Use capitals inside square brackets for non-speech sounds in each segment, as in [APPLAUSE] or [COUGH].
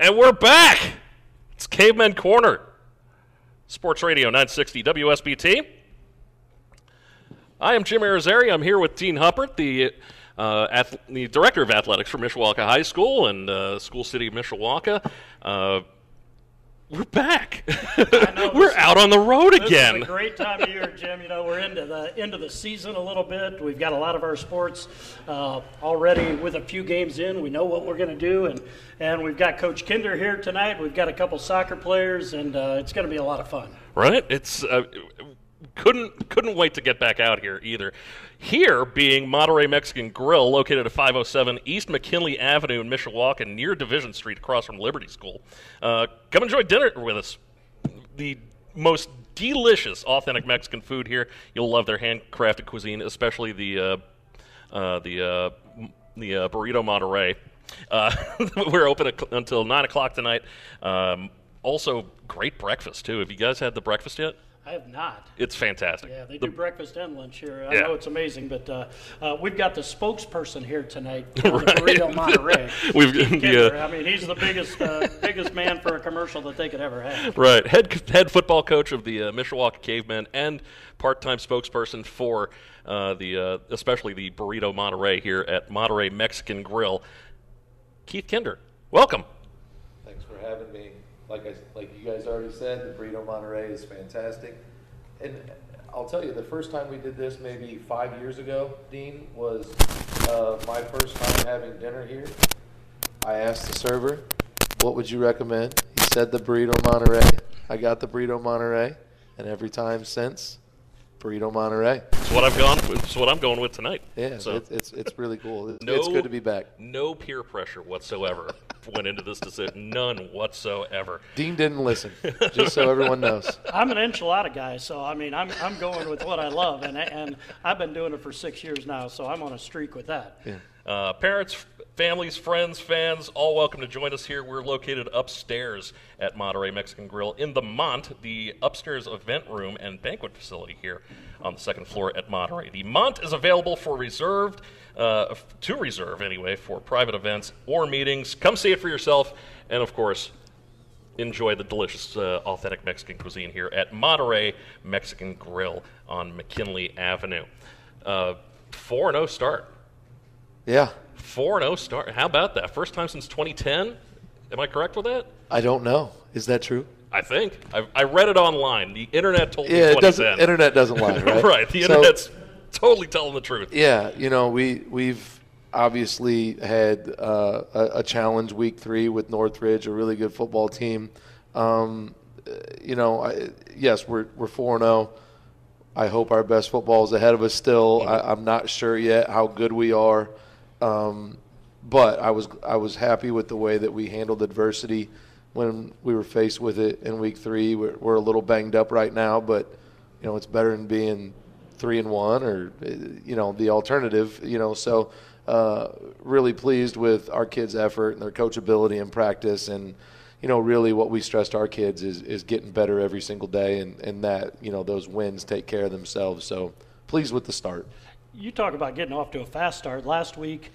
And we're back. It's Caveman Corner. Sports Radio 960 WSBT. I am Jim Irizarry. I'm here with Dean Huppert, the, uh, ath- the director of athletics for Mishawaka High School and uh, School City of Mishawaka. Uh, we're back. [LAUGHS] know, [LAUGHS] we're out on the road This again. is a great time of year, [LAUGHS] Jim. You know, we're into the end of the season a little bit. We've got a lot of our sports uh, already with a few games in. We know what we're going to do, and and we've got Coach Kinder here tonight. We've got a couple soccer players, and uh, it's going to be a lot of fun. right? It's uh, couldn't couldn't wait to get back out here either. Here being Monterey Mexican Grill, located at 507 East McKinley Avenue in Mishawaka, near Division Street, across from Liberty School. Uh, come enjoy dinner with us. The most delicious, authentic Mexican food here. You'll love their handcrafted cuisine, especially the uh, uh, the uh, the uh, burrito Monterey. Uh, [LAUGHS] we're open until nine o'clock tonight. Um, also, great breakfast too. Have you guys had the breakfast yet? I have not. It's fantastic. Yeah, they The- do breakfast and lunch here. I Yeah. know it's amazing, but uh, uh, we've got the spokesperson here tonight, uh, the Burrito Monterey. [LAUGHS] We've- Keith the, uh, I mean, he's the biggest uh, biggest man for a commercial that they could ever have. Right, head head football coach of the uh, Mishawaka Cavemen and part-time spokesperson for uh, the uh, especially the Burrito Monterey here at Monterey Mexican Grill. Keith Kinder, welcome. Thanks for having me. Like I, like you guys already said, the Burrito Monterey is fantastic. And I'll tell you, the first time we did this, maybe five years ago, Dean, was uh, my first time having dinner here. I asked the server, "What would you recommend?" He said the Burrito Monterey. I got the Burrito Monterey, and every time since, Burrito Monterey. It's what I've gone. It's what I'm going with tonight. Yeah, So it's, it's it's really cool. It's, no, it's good to be back. No peer pressure whatsoever [LAUGHS] went into this decision. None whatsoever. Dean didn't listen, just so everyone knows. [LAUGHS] I'm an enchilada guy, so I mean, I'm, I'm going with what I love, and and I've been doing it for six years now, so I'm on a streak with that. Uh, parents, families, friends, fans, all welcome to join us here. We're located upstairs at Monterey Mexican Grill in the Mont, the upstairs event room and banquet facility here on the second floor at Monterey. The Mont is available for reserved, uh, to reserve anyway, for private events or meetings. Come see it for yourself, and of course, enjoy the delicious, uh, authentic Mexican cuisine here at Monterey Mexican Grill on McKinley Avenue. Uh, 4 0 start. Yeah, 4 0 start. How about that? First time since 2010? Am I correct with that? I don't know. Is that true? I think. I, I read it online. The internet told me Yeah, 2010. doesn't. Internet doesn't lie, [LAUGHS] right? right. The So, internet's totally telling the truth. Yeah, you know, we we've obviously had uh, a, a challenge week three with Northridge, a really good football team. Um, you know, I, yes, we're we're four and zero. I hope our best football is ahead of us still. I, I'm not sure yet how good we are, um, but I was I was happy with the way that we handled adversity when we were faced with it in week three. We're, we're a little banged up right now, but you know it's better than being three and one or you know the alternative. You know, so uh, really pleased with our kids' effort and their coachability and practice and you know, really what we stressed to our kids is, is getting better every single day and, and that, you know, those wins take care of themselves. So pleased with the start. You talk about getting off to a fast start. Last week,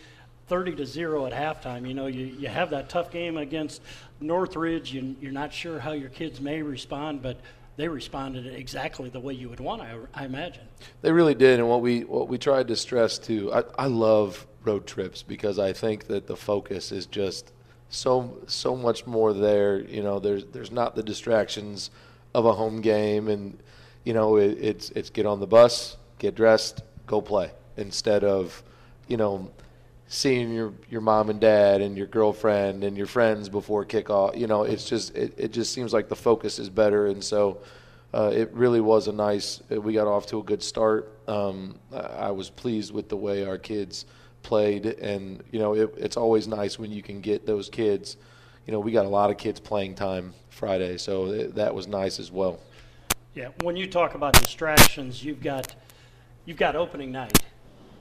30 to 0 at halftime. You know, you, you have that tough game against Northridge. You, you're not sure how your kids may respond, but they responded exactly the way you would want, I, I imagine. They really did. And what we, what we tried to stress too, I, I love road trips because I think that the focus is just so, so much more there. You know, there's, there's not the distractions of a home game and, you know, it, it's, it's get on the bus, get dressed, go play instead of, you know, seeing your your mom and dad and your girlfriend and your friends before kickoff. You know, it's just it, it just seems like the focus is better, and so uh, it really was a nice. We got off to a good start. Um, I was pleased with the way our kids played, and you know, it, it's always nice when you can get those kids you know, we got a lot of kids playing time Friday, so it, that was nice as well. Yeah, when you talk about distractions, you've got you've got opening night,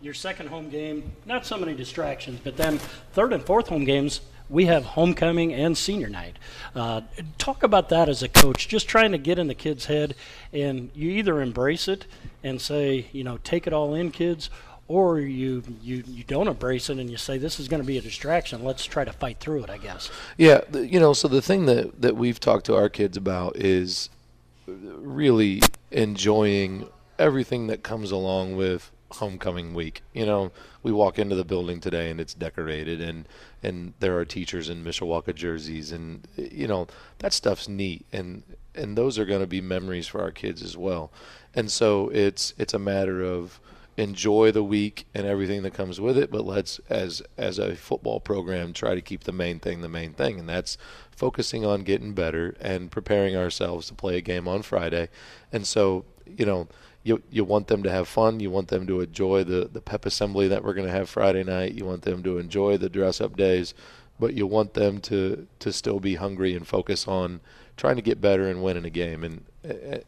your second home game, not so many distractions, but then third and fourth home games, we have homecoming and senior night. Uh, talk about that as a coach, just trying to get in the kid's head, and you either embrace it and say, you know, take it all in, kids, or you you you don't embrace it and you say this is going to be a distraction. Let's try to fight through it. I guess. Yeah, you know, so the thing that that we've talked to our kids about is really enjoying everything that comes along with homecoming week. You know, we walk into the building today and it's decorated and and there are teachers in Mishawaka jerseys and you know, that stuff's neat and and those are going to be memories for our kids as well. And so it's it's a matter of enjoy the week and everything that comes with it, but let's as as a football program try to keep the main thing the main thing and that's focusing on getting better and preparing ourselves to play a game on Friday. And so, you know, you you want them to have fun. You want them to enjoy the the pep assembly that we're going to have Friday night. You want them to enjoy the dress up days, but you want them to to still be hungry and focus on trying to get better and winning a game. And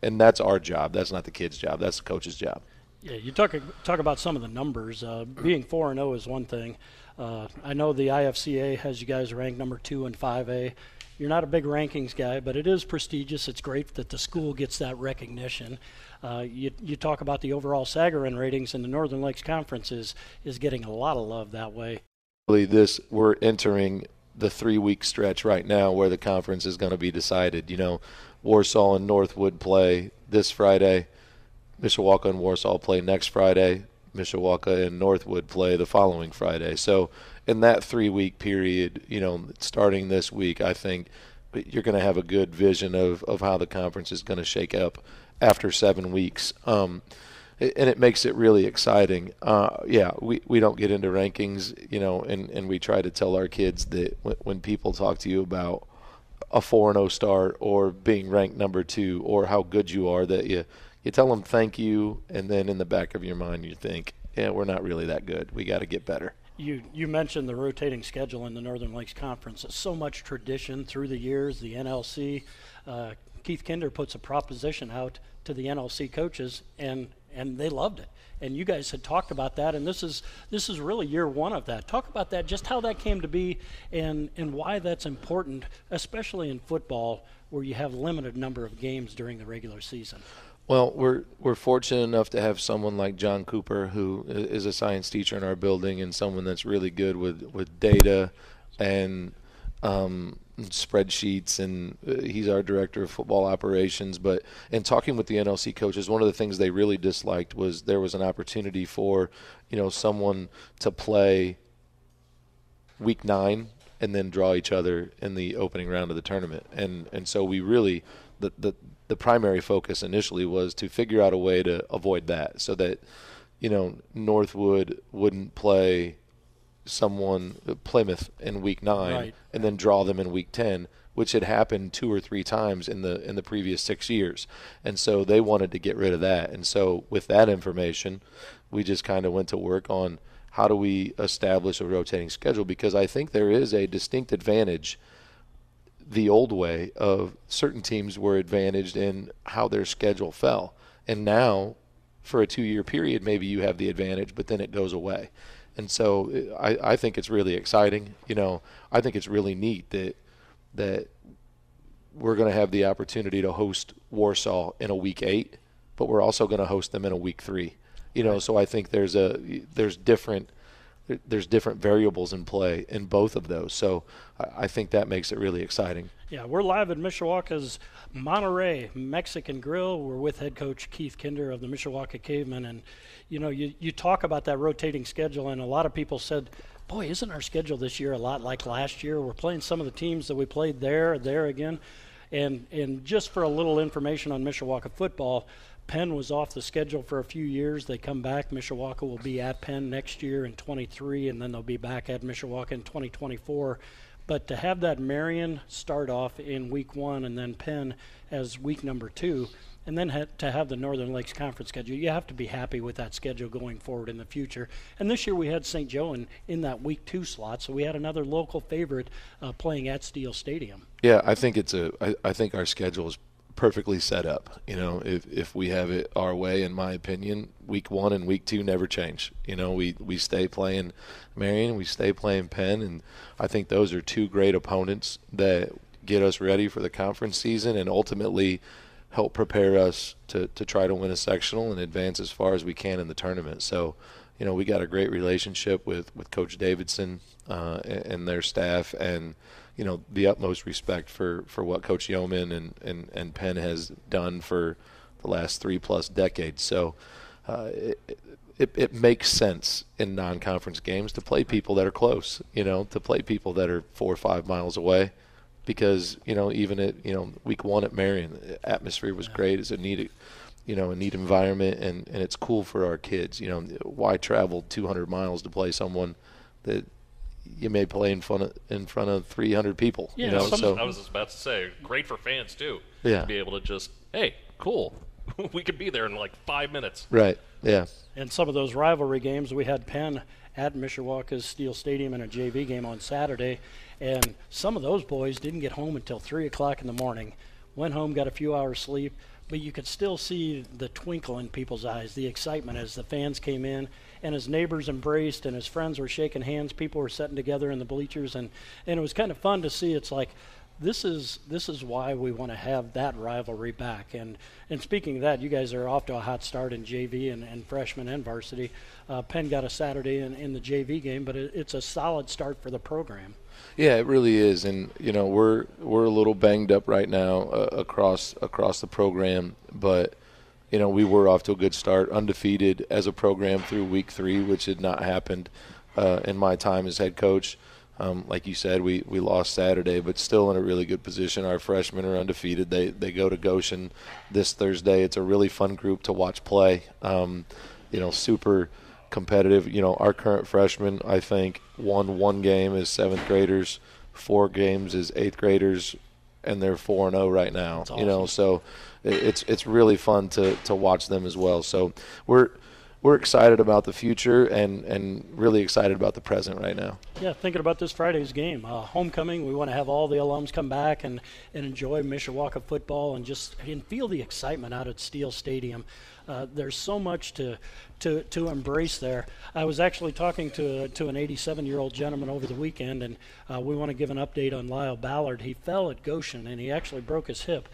and that's our job. That's not the kids' job. That's the coach's job. Yeah, you talk talk about some of the numbers. Uh, being four and zero oh is one thing. Uh, I know the IFCA has you guys ranked number two and five A. You're not a big rankings guy, but it is prestigious. It's great that the school gets that recognition. Uh, you, you talk about the overall Sagarin ratings, and the Northern Lakes Conference is, is getting a lot of love that way. This we're entering the three week stretch right now where the conference is going to be decided. You know, Warsaw and Northwood play this Friday. Mishawaka and Warsaw play next Friday. Mishawaka and Northwood play the following Friday. So in that three week period, you know, starting this week, I think you're going to have a good vision of, of how the conference is going to shake up after seven weeks. Um, and it makes it really exciting. Uh, yeah, we, we don't get into rankings, you know, and, and we try to tell our kids that when, people talk to you about a 4 0 start or being ranked number two or how good you are, that you, you tell them thank you, and then in the back of your mind, you think, yeah, we're not really that good. We got to get better. You, you mentioned the rotating schedule in the Northern Lakes Conference. It's so much tradition through the years. The NLC, uh, Keith Kinder puts a proposition out to the NLC coaches, and and they loved it. And you guys had talked about that, and this is this is really year one of that. Talk about that, just how that came to be, and and why that's important, especially in football, where you have limited number of games during the regular season. Well, we're we're fortunate enough to have someone like John Cooper, who is a science teacher in our building, and someone that's really good with with data and um, spreadsheets, and uh, he's our director of football operations. But in talking with the NLC coaches, one of the things they really disliked was there was an opportunity for, you know, someone to play week nine and then draw each other in the opening round of the tournament, and and so we really the the the primary focus initially was to figure out a way to avoid that, so that you know Northwood wouldn't play someone Plymouth in week nine right. and then draw them in week ten, which had happened two or three times in the in the previous six years, and so they wanted to get rid of that. And so with that information, we just kind of went to work on how do we establish a rotating schedule because I think there is a distinct advantage the old way of certain teams were advantaged in how their schedule fell. And now, for a two year period, maybe you have the advantage, but then it goes away. And so I, I think it's really exciting. You know, I think it's really neat that that we're going to have the opportunity to host Warsaw in a week eight, but we're also going to host them in a week three. You know, so I think there's a there's different there's different variables in play in both of those. So I think that makes it really exciting. Yeah, we're live at Mishawaka's Monterey Mexican Grill. We're with head coach Keith Kinder of the Mishawaka Cavemen, and you know, you, you talk about that rotating schedule, and a lot of people said, boy, isn't our schedule this year a lot like last year? We're playing some of the teams that we played there, there again. And, and just for a little information on Mishawaka football, Penn was off the schedule for a few years. They come back. Mishawaka will be at Penn next year in 23, and then they'll be back at Mishawaka in 2024. But to have that Marian start off in week one and then Penn as week number two, and then ha- to have the Northern Lakes Conference schedule, you have to be happy with that schedule going forward in the future. And this year we had St. Joe in, in that week two slot, so we had another local favorite uh, playing at Steele Stadium. Yeah, I think it's a. I, I think our schedule is perfectly set up. You know, if if we have it our way, in my opinion, week one and week two never change. You know, we we stay playing Marian, we stay playing Penn, and I think those are two great opponents that get us ready for the conference season and ultimately help prepare us to, to try to win a sectional and advance as far as we can in the tournament. So, you know, we got a great relationship with, with Coach Davidson uh, and, and, their staff, and you know the utmost respect for, for what Coach Yeoman and, and, and Penn has done for the last three plus decades. So, uh, it, it, it makes sense in non-conference games to play people that are close. You know, to play people that are four or five miles away because you know even at you know week one at Marian, the atmosphere was great. It's a neat, you know, a neat environment, and and it's cool for our kids. You know, why travel 200 miles to play someone that you may play in front of in front of 300 people. Yeah, you know, so I was about to say, great for fans too. Yeah, to be able to just, hey, cool, [LAUGHS] we could be there in like five minutes. Right. Yeah. And some of those rivalry games, we had Penn at Mishawaka's Steele Stadium in a JV game on Saturday, and some of those boys didn't get home until 3 o'clock in the morning. Went home, got a few hours sleep, but you could still see the twinkle in people's eyes, the excitement as the fans came in and his neighbors embraced and his friends were shaking hands. People were sitting together in the bleachers, and, and it was kind of fun to see. It's like, this is this is why we want to have that rivalry back. And and speaking of that, you guys are off to a hot start in JV and, and freshman and varsity. Uh, Penn got a Saturday in, in the JV game, but it, it's a solid start for the program. Yeah, it really is, and you know we're we're a little banged up right now uh, across across the program, but you know we were off to a good start, undefeated as a program through week three, which had not happened uh, in my time as head coach. Um, like you said, we, we lost Saturday, but still in a really good position. Our freshmen are undefeated. They they go to Goshen this Thursday. It's a really fun group to watch play. Um, you know, super competitive. You know, our current freshmen, I think, won one game as seventh graders, four games as eighth graders, and they're four and zero oh right now. Awesome. You know, so it's it's really fun to to watch them as well. So we're we're excited about the future and, and really excited about the present right now. Yeah, thinking about this Friday's game, uh, homecoming. We want to have all the alums come back and, and enjoy Mishawaka football and just and feel the excitement out at Steele Stadium. Uh, there's so much to, to to embrace there. I was actually talking to to an 87 year old gentleman over the weekend, and uh, we want to give an update on Lyle Ballard. He fell at Goshen and he actually broke his hip.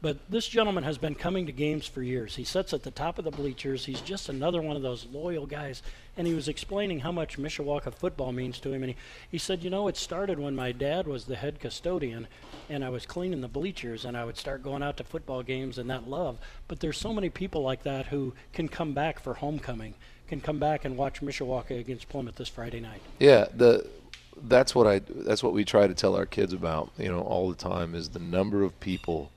But this gentleman has been coming to games for years. He sits at the top of the bleachers. He's just another one of those loyal guys. And he was explaining how much Mishawaka football means to him. And he, he said, You know, it started when my dad was the head custodian and I was cleaning the bleachers and I would start going out to football games and that love. But there's so many people like that who can come back for homecoming, can come back and watch Mishawaka against Plymouth this Friday night. Yeah, the that's what I that's what we try to tell our kids about, you know, all the time is the number of people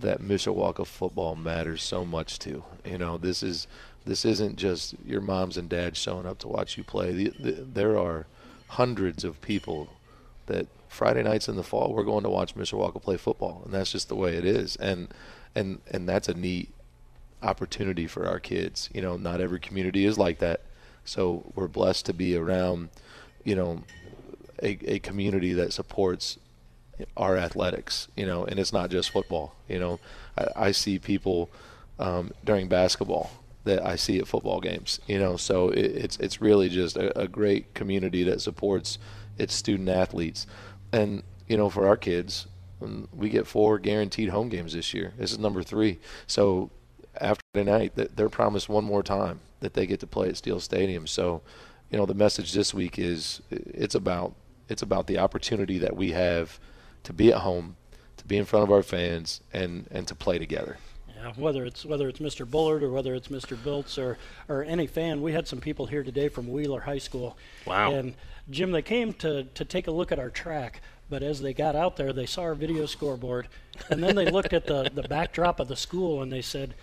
that Mishawaka football matters so much to. You know, this is this isn't just your moms and dads showing up to watch you play. The, the, there are hundreds of people that Friday nights in the fall we're going to watch Mishawaka play football, and that's just the way it is. And and and that's a neat opportunity for our kids. You know, not every community is like that, so we're blessed to be around. You know, a, a community that supports our athletics, you know, and it's not just football. You know, I, I see people um, during basketball that I see at football games. You know, so it, it's it's really just a, a, great community that supports its student athletes, and you know, for our kids, um, we get four guaranteed home games this year. This is number three. So after tonight, they're promised one more time that they get to play at Steele Stadium. So, you know, the message this week is it's about it's about the opportunity that we have to be at home, to be in front of our fans, and and to play together. Yeah, whether it's whether it's Mr. Bullard or whether it's Mr. Biltz or or any fan, we had some people here today from Wheeler High School. Wow. And Jim, they came to to take a look at our track, but as they got out there, they saw our video scoreboard, and then they looked at the the backdrop of the school and they said,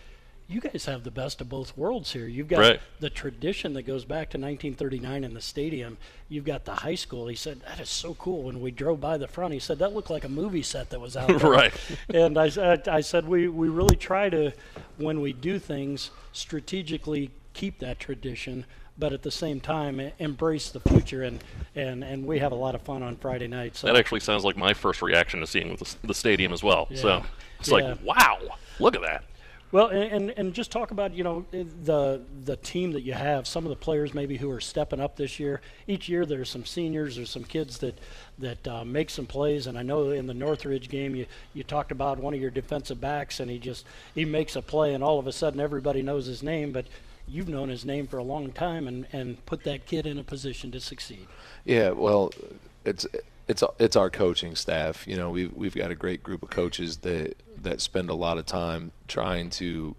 you guys have the best of both worlds here. You've got Right. the tradition that goes back to 1939 in the stadium. You've got the high school. He said that is so cool. When we drove by the front, he said that looked like a movie set that was out [LAUGHS] there. Right. And I, said- I said we we really try to, when we do things, strategically keep that tradition. But at the same time, embrace the future, and, and, and we have a lot of fun on Friday night. So That actually sounds like my first reaction to seeing the, the stadium as well. Yeah. So it's Yeah. like, wow, look at that. Well, and, and just talk about you know the the team that you have. Some of the players maybe who are stepping up this year. Each year there's some seniors, there's some kids that that uh, make some plays. And I know in the Northridge game you you talked about one of your defensive backs, and he just he makes a play, and all of a sudden everybody knows his name, but. You've known his name for a long time and, and put that kid in a position to succeed. Yeah, well, it's it's it's our coaching staff. You know, we've we've got a great group of coaches that that spend a lot of time trying to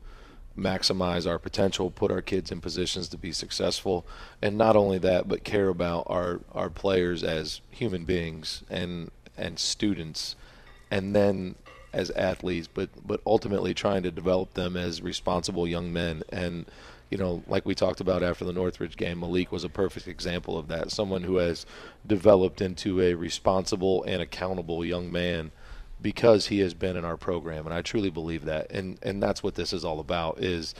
maximize our potential, put our kids in positions to be successful, and not only that, but care about our our players as human beings and and students, and then as athletes, but but ultimately trying to develop them as responsible young men and you know, like we talked about after the Northridge game, Malik was a perfect example of that. Someone who has developed into a responsible and accountable young man because he has been in our program, and I truly believe that. And and that's what this is all about. Is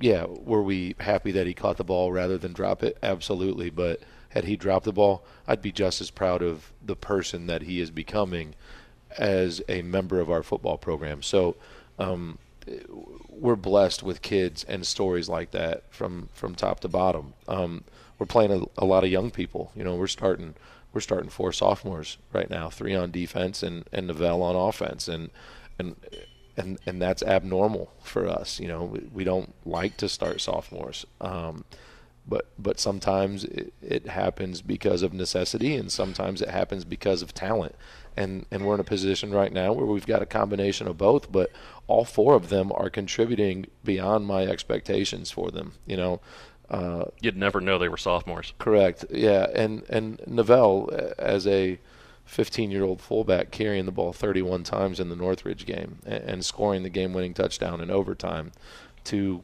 yeah, were we happy that he caught the ball rather than drop it? Absolutely. But had he dropped the ball, I'd be just as proud of the person that he is becoming as a member of our football program. So. Um, we're blessed with kids and stories like that from from top to bottom. Um, we're playing a, a lot of young people. You know, we're starting we're starting four sophomores right now, three on defense and and Novell on offense, and and and and that's abnormal for us. You know, we, we don't like to start sophomores. Um, but but sometimes it, it happens because of necessity, and sometimes it happens because of talent. And and we're in a position right now where we've got a combination of both, but all four of them are contributing beyond my expectations for them. You know, uh, You'd never know they were sophomores. correct, yeah. And and Novell uh, as a 15-year-old fullback carrying the ball 31 times in the Northridge game and, and scoring the game-winning touchdown in overtime to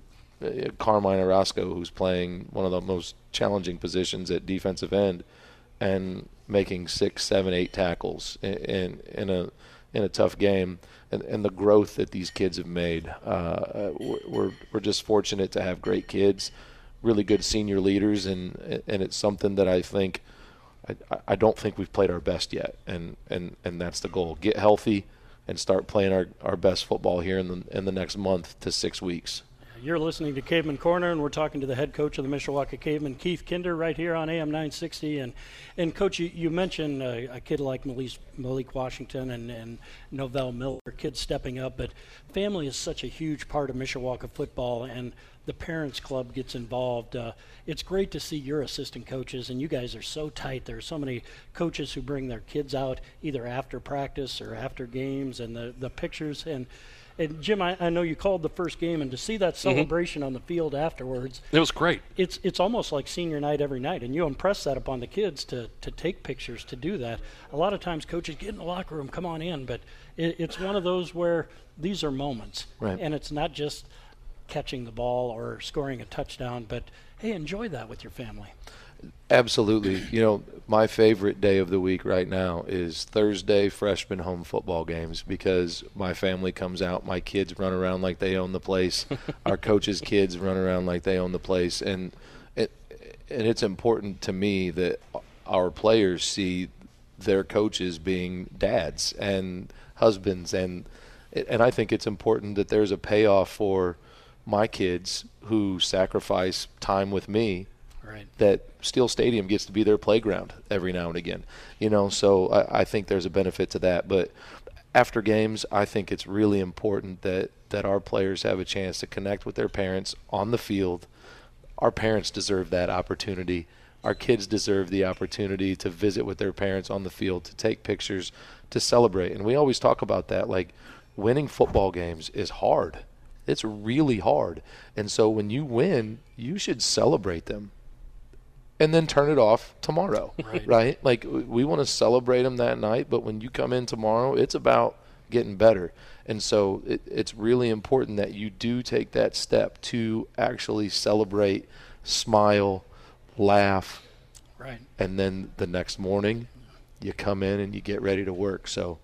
Carmine Orozco, who's playing one of the most challenging positions at defensive end, and making six, seven, eight tackles in in, a in a tough game, and, and the growth that these kids have made. Uh, we're- we're we're just fortunate to have great kids, really good senior leaders, and and it's something that I think. I, I don't think we've played our best yet, and, and, and that's the goal. Get healthy and start playing our, our best football here in the in the next month to six weeks. You're listening to Caveman Corner, and we're talking to the head coach of the Mishawaka Caveman, Keith Kinder, right here on AM 960. And, and coach, you, you mentioned uh, a kid like Malik, Malik Washington and, and Novell Miller, kids stepping up, but family is such a huge part of Mishawaka football, and the Parents Club gets involved. Uh, it's great to see your assistant coaches, and you guys are so tight. There are so many coaches who bring their kids out either after practice or after games, and the, the pictures. and and Jim, I, I know you called the first game, and to see that mm-hmm. celebration on the field afterwards, It was great. it's it's almost like senior night every night. And you impress that upon the kids to to take pictures, to do that. A lot of times, coaches get in the locker room, come on in, but it, it's one of those where these are moments, Right. and it's not just catching the ball or scoring a touchdown, but hey, enjoy that with your family. Absolutely. You know, my favorite day of the week right now is Thursday freshman home football games because my family comes out, my kids run around like they own the place, [LAUGHS] our coaches' kids run around like they own the place, and it and it's important to me that our players see their coaches being dads and husbands and and I think it's important that there's a payoff for my kids who sacrifice time with me Right. that Steele Stadium gets to be their playground every now and again. You know, so I, I think there's a benefit to that. But after games, I think it's really important that that our players have a chance to connect with their parents on the field. Our parents deserve that opportunity. Our kids deserve the opportunity to visit with their parents on the field, to take pictures, to celebrate. And we always talk about that. Like winning football games is hard. It's really hard. And so when you win, you should celebrate them and then turn it off tomorrow, [LAUGHS] Right. Like we want to celebrate them that night, but when you come in tomorrow, it's about getting better. And so it, it's really important that you do take that step to actually celebrate, smile, laugh, Right. and then the next morning you come in and you get ready to work. So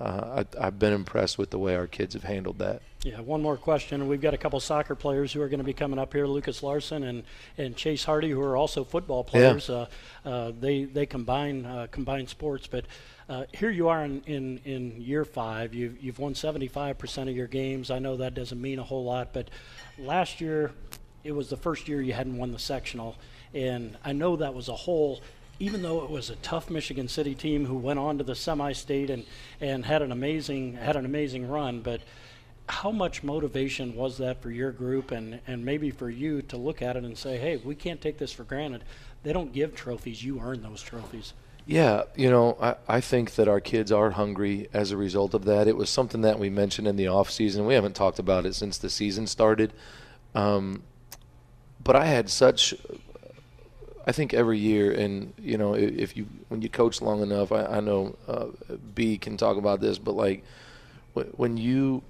uh, I, I've been impressed with the way our kids have handled that. Yeah, one more question. We've got a couple soccer players who are going to be coming up here, Lucas Larson and, and Chase Hardy, who are also football players. Uh, uh, they they combine uh, combine sports, but uh, here you are in, in, in year five. You've, you've won 75% of your games. I know that doesn't mean a whole lot, but last year it was the first year you hadn't won the sectional, and I know that was a whole even though it was a tough Michigan City team who went on to the semi-state and, and had an amazing had an amazing run, but how much motivation was that for your group and, and maybe for you to look at it and say, hey, we can't take this for granted. They don't give trophies, you earn those trophies. Yeah, you know, I, I think that our kids are hungry as a result of that. It was something that we mentioned in the off season. We haven't talked about it since the season started. Um, but I had such I think every year, and you know, if you when you coach long enough, I, I know uh, B can talk about this, but like when you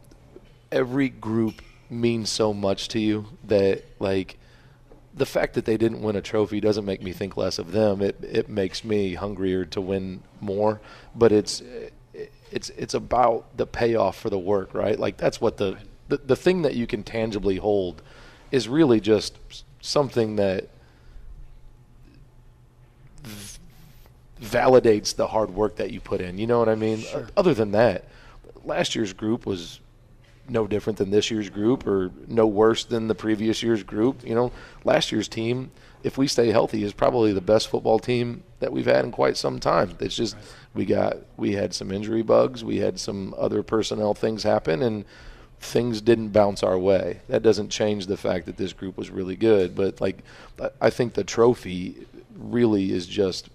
every group means so much to you that like the fact that they didn't win a trophy doesn't make me think less of them. It it makes me hungrier to win more. But it's it's it's about the payoff for the work, right? Like that's what the the, the thing that you can tangibly hold is really just something that validates the hard work that you put in. You know what I mean? Sure. Other than that, last year's group was no different than this year's group or no worse than the previous year's group. You know, last year's team, if we stay healthy, is probably the best football team that we've had in quite some time. It's just we got we had some injury bugs, we had some other personnel things happen and things didn't bounce our way. That doesn't change the fact that this group was really good, but like I think the trophy really is just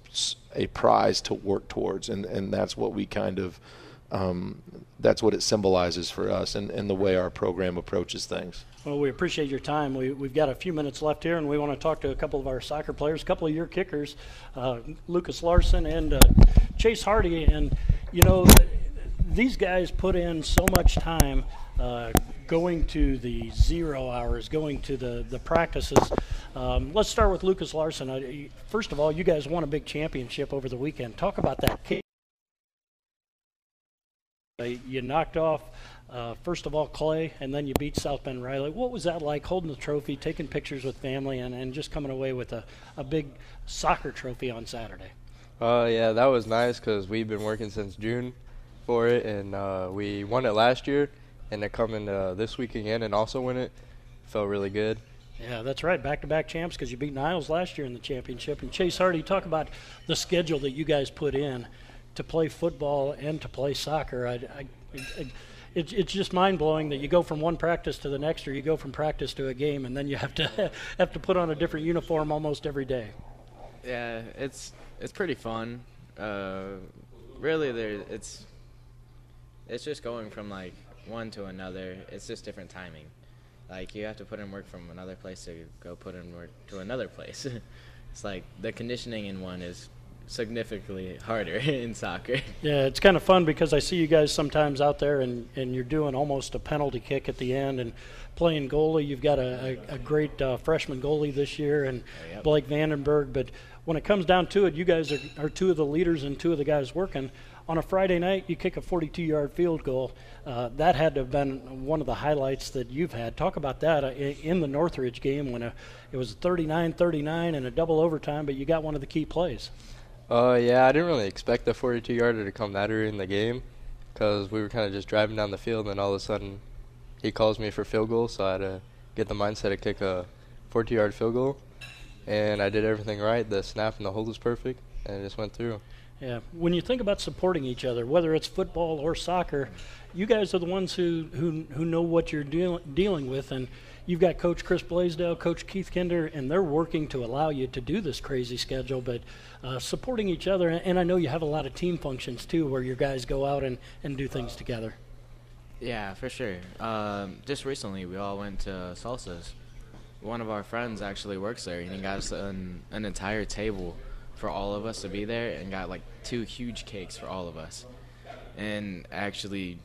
a prize to work towards and and that's what we kind of um, that's what it symbolizes for us and, and the way our program approaches things. Well, we appreciate your time. We, we've got a few minutes left here, and we want to talk to a couple of our soccer players, a couple of your kickers, uh, Lucas Larson and uh, Chase Hardy. And, you know, these guys put in so much time uh, going to the zero hours, going to the, the practices. Um, let's start with Lucas Larson. Uh, first of all, you guys won a big championship over the weekend. Talk about that. Uh, you knocked off, uh, first of all, Clay, and then you beat South Bend Riley. What was that like, holding the trophy, taking pictures with family, and, and just coming away with a, a big soccer trophy on Saturday? Uh, yeah, that was nice because we've been working since June for it, and uh, we won it last year, and to come in uh, this week again and also win it felt really good. Yeah, that's right. Back to back champs because you beat Niles last year in the championship. And Chase Hardy, talk about the schedule that you guys put in to play football and to play soccer. I, I, it, it, it's just mind blowing that you go from one practice to the next, or you go from practice to a game, and then you have to [LAUGHS] have to put on a different uniform almost every day. Yeah, it's it's pretty fun. Uh, really, there it's it's just going from like one to another. It's just different timing. Like you have to put in work from another place to go put in work to another place. [LAUGHS] it's like the conditioning in one is significantly harder [LAUGHS] in soccer. [LAUGHS] Yeah, it's kind of fun because I see you guys sometimes out there and, and you're doing almost a penalty kick at the end and playing goalie. You've got a, a, a great uh, freshman goalie this year and Oh, yep. Blake Vandenberg. But when it comes down to it, you guys are, are two of the leaders and two of the guys working. On a Friday night, you kick a 42 yard field goal. Uh, that had to have been one of the highlights that you've had. Talk about that uh, in the Northridge game when a, it was 39 39 and a double overtime, but you got one of the key plays. Uh, yeah, I didn't really expect the 42 yarder to come that early in the game because we were kind of just driving down the field, and then all of a sudden he calls me for field goal, so I had to get the mindset to kick a 40 yard field goal. And I did everything right. The snap and the hold was perfect, and it just went through. Yeah, when you think about supporting each other, whether it's football or soccer, you guys are the ones who who, who know what you're deal, dealing with, and you've got Coach Chris Blaisdell, Coach Keith Kinder, and they're working to allow you to do this crazy schedule, but uh, supporting each other. And I know you have a lot of team functions too, where your guys go out and, and do things together. Yeah, for sure. Um, just recently, we all went to Salsa's. One of our friends actually works there, and he got us an, an entire table for all of us to be there, and got like two huge cakes for all of us. And actually,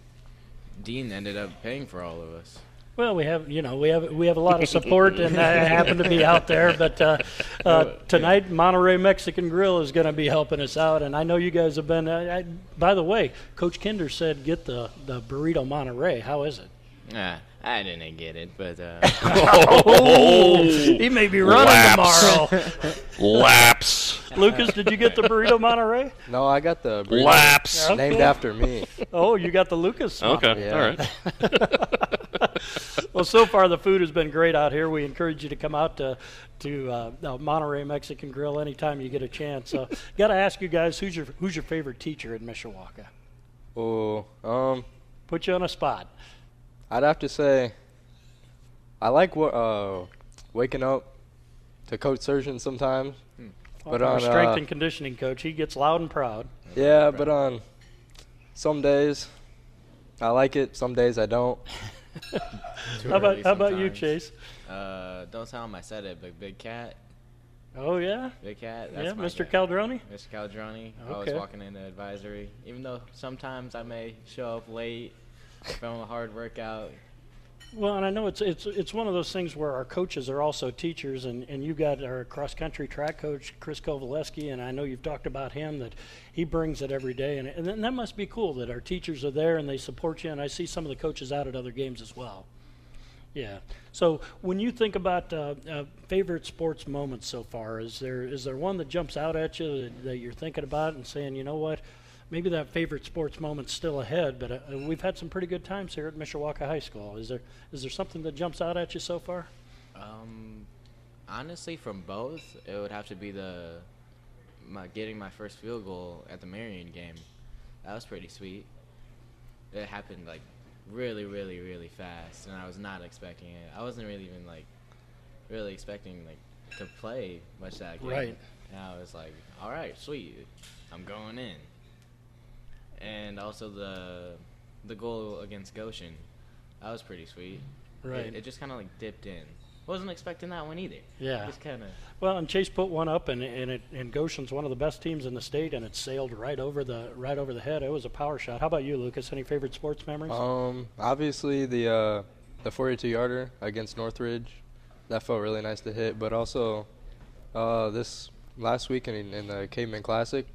Dean ended up paying for all of us. Well, we have you know we have we have a lot of support, and I [LAUGHS] happen to be out there. But uh, uh, tonight, Monterey Mexican Grill is going to be helping us out, and I know you guys have been. Uh, I, by the way, Coach Kinder said get the the burrito Monterey. How is it? Ah, I didn't get it, but uh, Oh, [LAUGHS] he may be running Laps. tomorrow. [LAUGHS] Laps. Lucas, did you get the burrito Monterey? No, I got the burrito Laps. Okay. named after me. Oh, you got the Lucas. one. Okay. Yeah. All right. [LAUGHS] Well, so far the food has been great out here. We encourage you to come out to to uh, uh, Monterey Mexican Grill anytime you get a chance. Uh, Got to ask you guys, who's your who's your favorite teacher in Mishawaka? Oh, um, Put you on a spot. I'd have to say, I like wa- uh, waking up to Coach Surgeon sometimes. But Our on strength uh, and conditioning coach, he gets loud and proud. yeah, but on some days I like it. Some days I don't. [LAUGHS] How about how about you. Chase? Uh, don't tell him I said it, but Big Cat, Oh yeah, Big Cat. That's yeah, Mr. guy. Caldroni. Mr. Caldroni, always Okay. walking into advisory. Even though sometimes I may show up late from a hard workout. Well, and I know it's it's it's one of those things where our coaches are also teachers, and, and you got our cross country track coach Chris Kovaleski, and I know you've talked about him that he brings it every day, and and that must be cool that our teachers are there and they support you, and I see some of the coaches out at other games as well. Yeah. So when you think about uh, uh, favorite sports moments so far, is there is there one that jumps out at you that, that you're thinking about and saying, you know what, maybe that favorite sports moment's still ahead, but uh, we've had some pretty good times here at Mishawaka High School. Is there is there something that jumps out at you so far? Um, honestly, from both, it would have to be the my getting my first field goal at the Marian game. That was pretty sweet. It happened like really, really, really fast, and I was not expecting it. I wasn't really even like really expecting like to play much that game. Right. And I was like, all right, sweet, I'm going in. And also the the goal against Goshen, that was pretty sweet. Right. It, it just kind of like dipped in. Wasn't expecting that one either. Yeah. Just kind of. Well, and Chase put one up, and and, it, and Goshen's one of the best teams in the state, and it sailed right over the right over the head. It was a power shot. How about you, Lucas? Any favorite sports memories? Um, obviously the uh, the 42 yarder against Northridge, that felt really nice to hit. But also, uh, this last week in, in the Caveman Classic,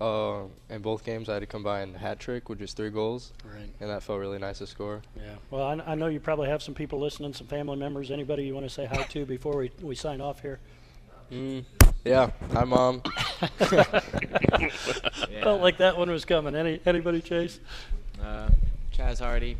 uh, in both games I had to combine a combined hat trick, which is three goals, right. and that felt really nice to score. Yeah. Well, I, I know you probably have some people listening, some family members. Anybody you want to say hi to before we, we sign off here? Mm, yeah, hi mom. [LAUGHS] Yeah. Felt like that one was coming. Any anybody, Chase? Uh, Chaz Hardy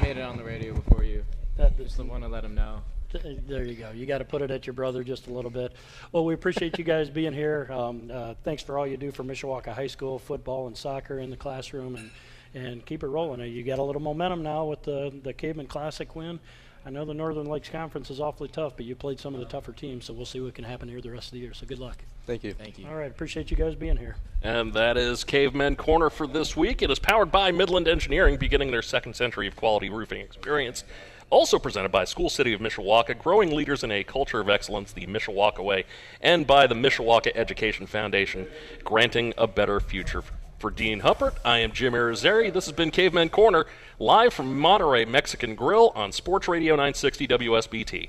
made it on the radio before you. That, Just want to let him know. Th- There you go. You got to put it at your brother just a little bit. Well, we appreciate you guys being here. Um, uh, thanks for all you do for Mishawaka High School football and soccer in the classroom, and and keep it rolling. Uh, You got a little momentum now with the the Caveman Classic win. I know the Northern Lakes Conference is awfully tough, but you played some of the tougher teams, so we'll see what can happen here the rest of the year. So good luck. Thank you. Thank you. All right, appreciate you guys being here. And that is Cavemen Corner for this week. It is powered by Midland Engineering, beginning their second century of quality roofing experience. Also presented by School City of Mishawaka, growing leaders in a culture of excellence, the Mishawaka Way, and by the Mishawaka Education Foundation, granting a better future for Dean Huppert. I am Jim Irizarry. This has been Caveman Corner, live from Monterey Mexican Grill on Sports Radio 960 WSBT.